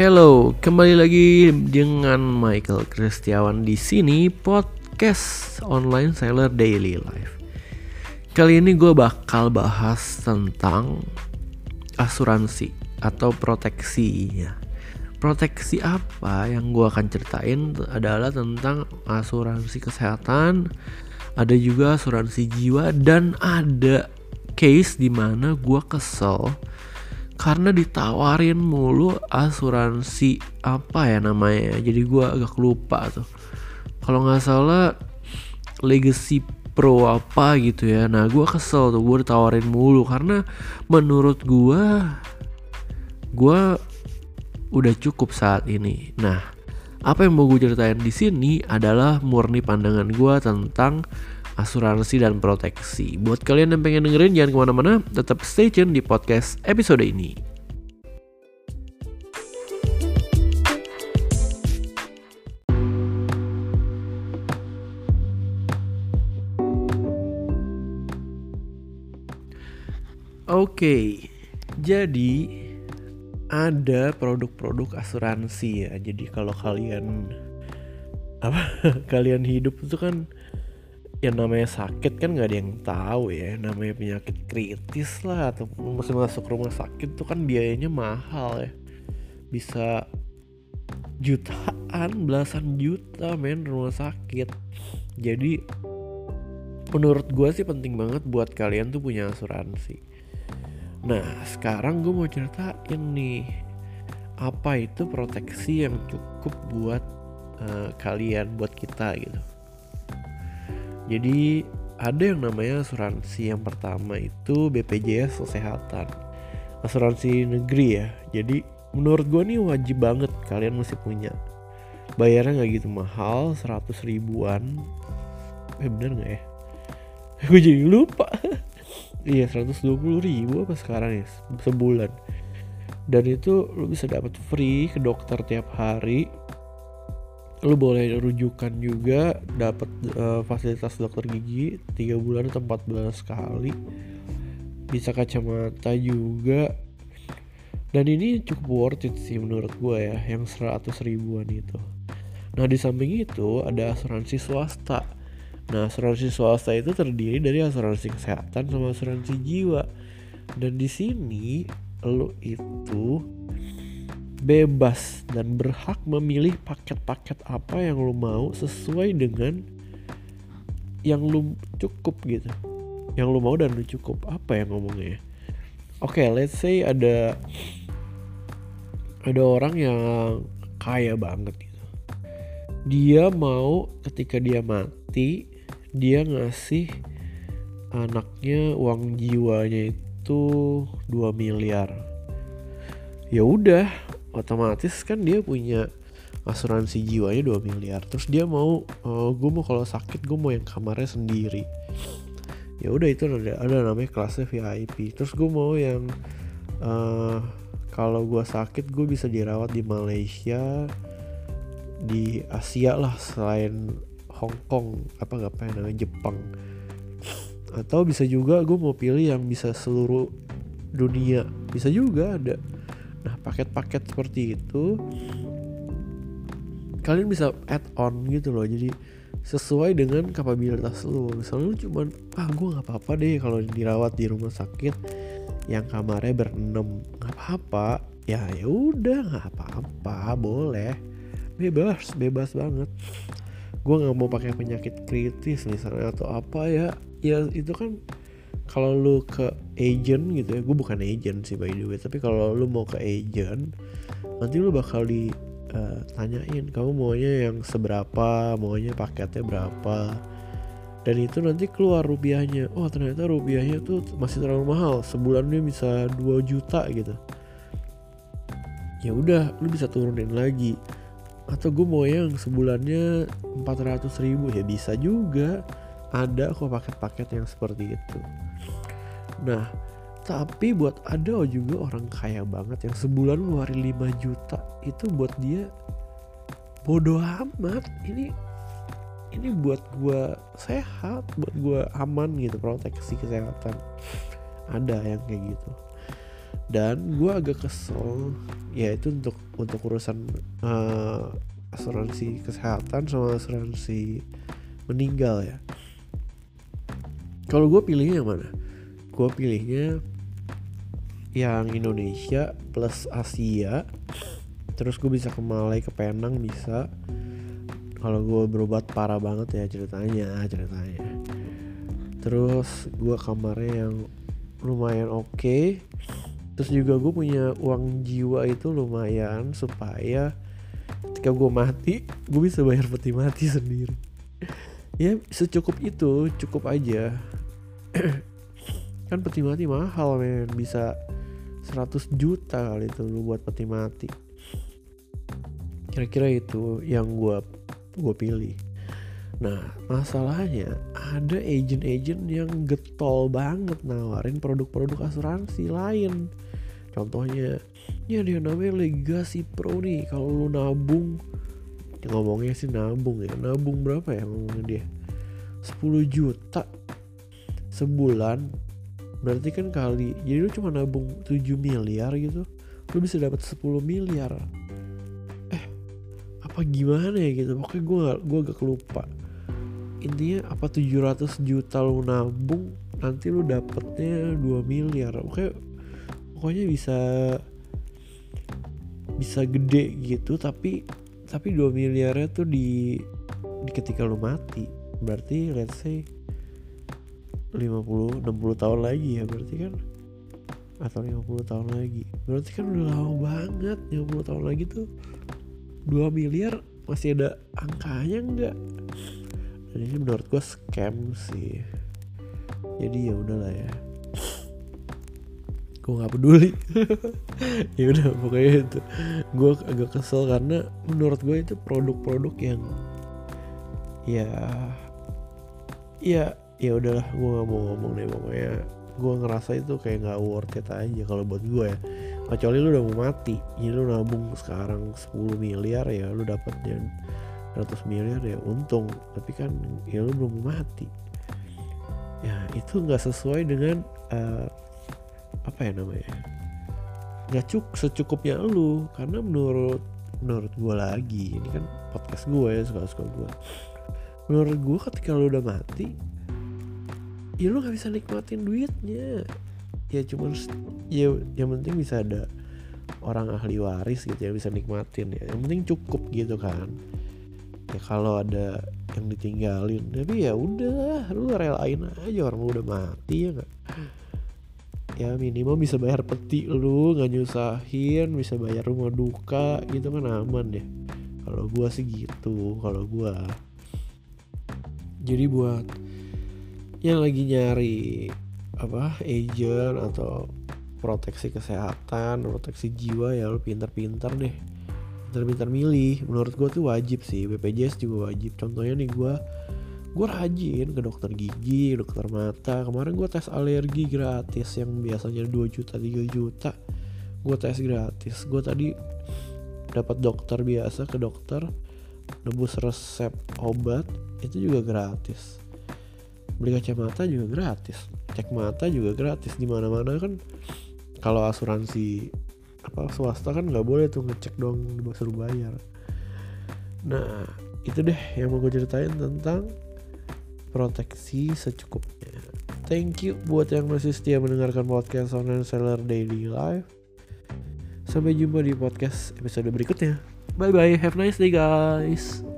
Hello, kembali lagi dengan Michael Kristiawan di sini podcast online seller daily life. Kali ini gue bakal bahas tentang asuransi atau proteksi ya. Proteksi apa yang gue akan ceritain adalah tentang asuransi kesehatan, ada juga asuransi jiwa dan ada case di mana gue kesel karena ditawarin mulu asuransi apa ya namanya jadi gue agak lupa tuh. Kalau nggak salah legacy pro apa gitu ya. Nah gue kesel tuh gue ditawarin mulu. Karena menurut gue gue udah cukup saat ini. Nah apa yang mau gue ceritain di sini adalah murni pandangan gue tentang asuransi dan proteksi. Buat kalian yang pengen dengerin jangan ke mana-mana, tetap stay tune di podcast episode ini. Oke, jadi ada produk-produk asuransi ya. Jadi kalau kalian apa kalian hidup itu kan yang namanya sakit kan nggak ada yang tahu ya namanya penyakit kritis lah atau masih masuk rumah sakit tuh kan biayanya mahal ya. Bisa jutaan belasan juta men rumah sakit. Jadi menurut gue sih penting banget buat kalian tuh punya asuransi. Nah sekarang gue mau ceritain nih apa itu proteksi yang cukup buat uh, kalian buat kita gitu jadi ada yang namanya asuransi yang pertama itu BPJS Kesehatan. Asuransi negeri ya. Jadi menurut gue nih wajib banget kalian mesti punya. Bayarnya nggak gitu mahal, 100 ribuan. Eh bener nggak ya? gue jadi lupa. iya 120 ribu apa sekarang ya sebulan. Dan itu lo bisa dapat free ke dokter tiap hari lu boleh rujukan juga dapat uh, fasilitas dokter gigi tiga bulan atau empat bulan sekali. Bisa kacamata juga. Dan ini cukup worth it sih menurut gue ya yang 100 ribuan itu. Nah di samping itu ada asuransi swasta. Nah asuransi swasta itu terdiri dari asuransi kesehatan sama asuransi jiwa. Dan di sini lo itu bebas dan berhak memilih paket-paket apa yang lo mau sesuai dengan yang lo cukup gitu. Yang lo mau dan lo cukup. Apa yang ngomongnya ya? Oke okay, let's say ada ada orang yang kaya banget gitu. Dia mau ketika dia mati dia ngasih anaknya uang jiwanya itu 2 miliar. Ya udah otomatis kan dia punya asuransi jiwanya 2 miliar. Terus dia mau uh, oh, gue mau kalau sakit gue mau yang kamarnya sendiri. Ya udah itu ada ada namanya kelasnya VIP terus gue mau yang uh, kalau gue sakit gue bisa dirawat di Malaysia di Asia lah selain Hong Kong apa nggak apa namanya Jepang. Atau bisa juga gue mau pilih yang bisa seluruh dunia. Bisa juga ada Nah, paket-paket seperti itu kalian bisa add on gitu loh. Jadi sesuai dengan kapabilitas lu. Misalnya lu cuman ah gue nggak apa-apa deh kalau dirawat di rumah sakit yang kamarnya berenam. Nggak apa-apa. Ya ya udah nggak apa-apa boleh. Bebas bebas banget. Gue nggak mau pakai penyakit kritis misalnya atau apa ya. Ya itu kan kalau lu ke agent gitu ya gue bukan agent sih by the way. Tapi kalau lu mau ke agent nanti lu bakal di uh, tanyain kamu maunya yang seberapa? Maunya paketnya berapa? Dan itu nanti keluar rupiahnya. Oh ternyata rupiahnya tuh masih terlalu mahal. Sebulannya bisa 2 juta gitu. Ya udah lu bisa turunin lagi. Atau gue mau yang sebulannya 400 ribu. Ya bisa juga ada kok paket-paket yang seperti itu. Nah tapi buat ada juga orang kaya banget yang sebulan ngeluarin 5 juta itu buat dia bodoh amat. Ini ini buat gue sehat buat gue aman gitu proteksi kesehatan. Ada yang kayak gitu. Dan gue agak kesel ya itu untuk untuk urusan uh, asuransi kesehatan sama asuransi meninggal ya kalau gue pilihnya yang mana? Gue pilihnya yang Indonesia plus Asia. Terus gue bisa ke Malai ke Penang bisa. Kalau gue berobat parah banget ya ceritanya ceritanya. Terus gue kamarnya yang lumayan oke. Okay. terus juga gue punya uang jiwa itu lumayan supaya ketika gue mati gue bisa bayar peti mati sendiri. Ya secukup itu cukup aja kan peti mati mahal men. Bisa 100 juta kali itu lu buat peti mati kira-kira itu yang gue gue pilih. Nah masalahnya ada agent-agent yang getol banget nawarin produk-produk asuransi lain. Contohnya ya dia namanya legasi pro nih. Kalau lu nabung ya ngomongnya sih nabung ya. Nabung berapa ya ngomongnya dia? 10 juta sebulan berarti kan kali jadi lu cuma nabung 7 miliar gitu lu bisa dapat 10 miliar. Eh apa gimana ya gitu? Pokoknya gue gue agak lupa. Intinya apa 700 juta lu nabung nanti lu dapetnya 2 miliar. Pokoknya pokoknya bisa bisa gede gitu tapi tapi 2 miliarnya tuh di, di ketika lu mati. Berarti let's say 50 60 tahun lagi ya berarti kan? Atau 50 tahun lagi. Berarti kan udah lama banget 50 tahun lagi tuh 2 miliar masih ada angkanya enggak dan ini menurut gue scam sih. Jadi ya udahlah ya. Gue nggak peduli. Ya udah pokoknya itu. Gue agak kesel karena menurut gue itu produk-produk yang ya ya ya udahlah gue nggak mau ngomong deh pokoknya gue ngerasa itu kayak nggak worth it aja kalau buat gue ya. Kecuali lu udah mau mati jadi lu nabung sekarang 10 miliar ya lu dapat dan 100 miliar ya untung. Tapi kan ya lu belum mati. Ya itu nggak sesuai dengan uh, apa ya namanya? Nggak cuk secukupnya lu. Karena menurut menurut gue lagi ini kan podcast gue ya suka suka gue menurut gue ketika lu udah mati ya lu nggak bisa nikmatin duitnya. Ya cuma ya yang penting bisa ada orang ahli waris gitu yang bisa nikmatin ya. Yang penting cukup gitu kan. Ya kalau ada yang ditinggalin tapi ya udah lu relain aja orang udah mati ya nggak? Ya minimal bisa bayar peti lu nggak nyusahin bisa bayar rumah duka gitu kan aman deh. Kalau gua sih gitu kalau gua. Jadi buat yang lagi nyari apa agent atau proteksi kesehatan proteksi jiwa ya lo pinter-pinter deh. Pinter-pinter milih. Menurut gue tuh wajib sih. BPJS juga wajib. Contohnya nih gue gue rajin ke dokter gigi dokter mata. Kemarin gue tes alergi gratis yang biasanya 2 juta 3 juta. Gue tes gratis. Gue tadi dapat dokter biasa ke dokter nebus resep obat itu juga gratis beli kacamata juga gratis. Cek mata juga gratis. Di mana mana kan kalau asuransi apa swasta kan nggak boleh tuh ngecek dong suruh bayar. Nah itu deh yang mau gue ceritain tentang proteksi secukupnya. Thank you buat yang masih setia mendengarkan podcast online seller daily life. Sampai jumpa di podcast episode berikutnya. Bye bye have a nice day guys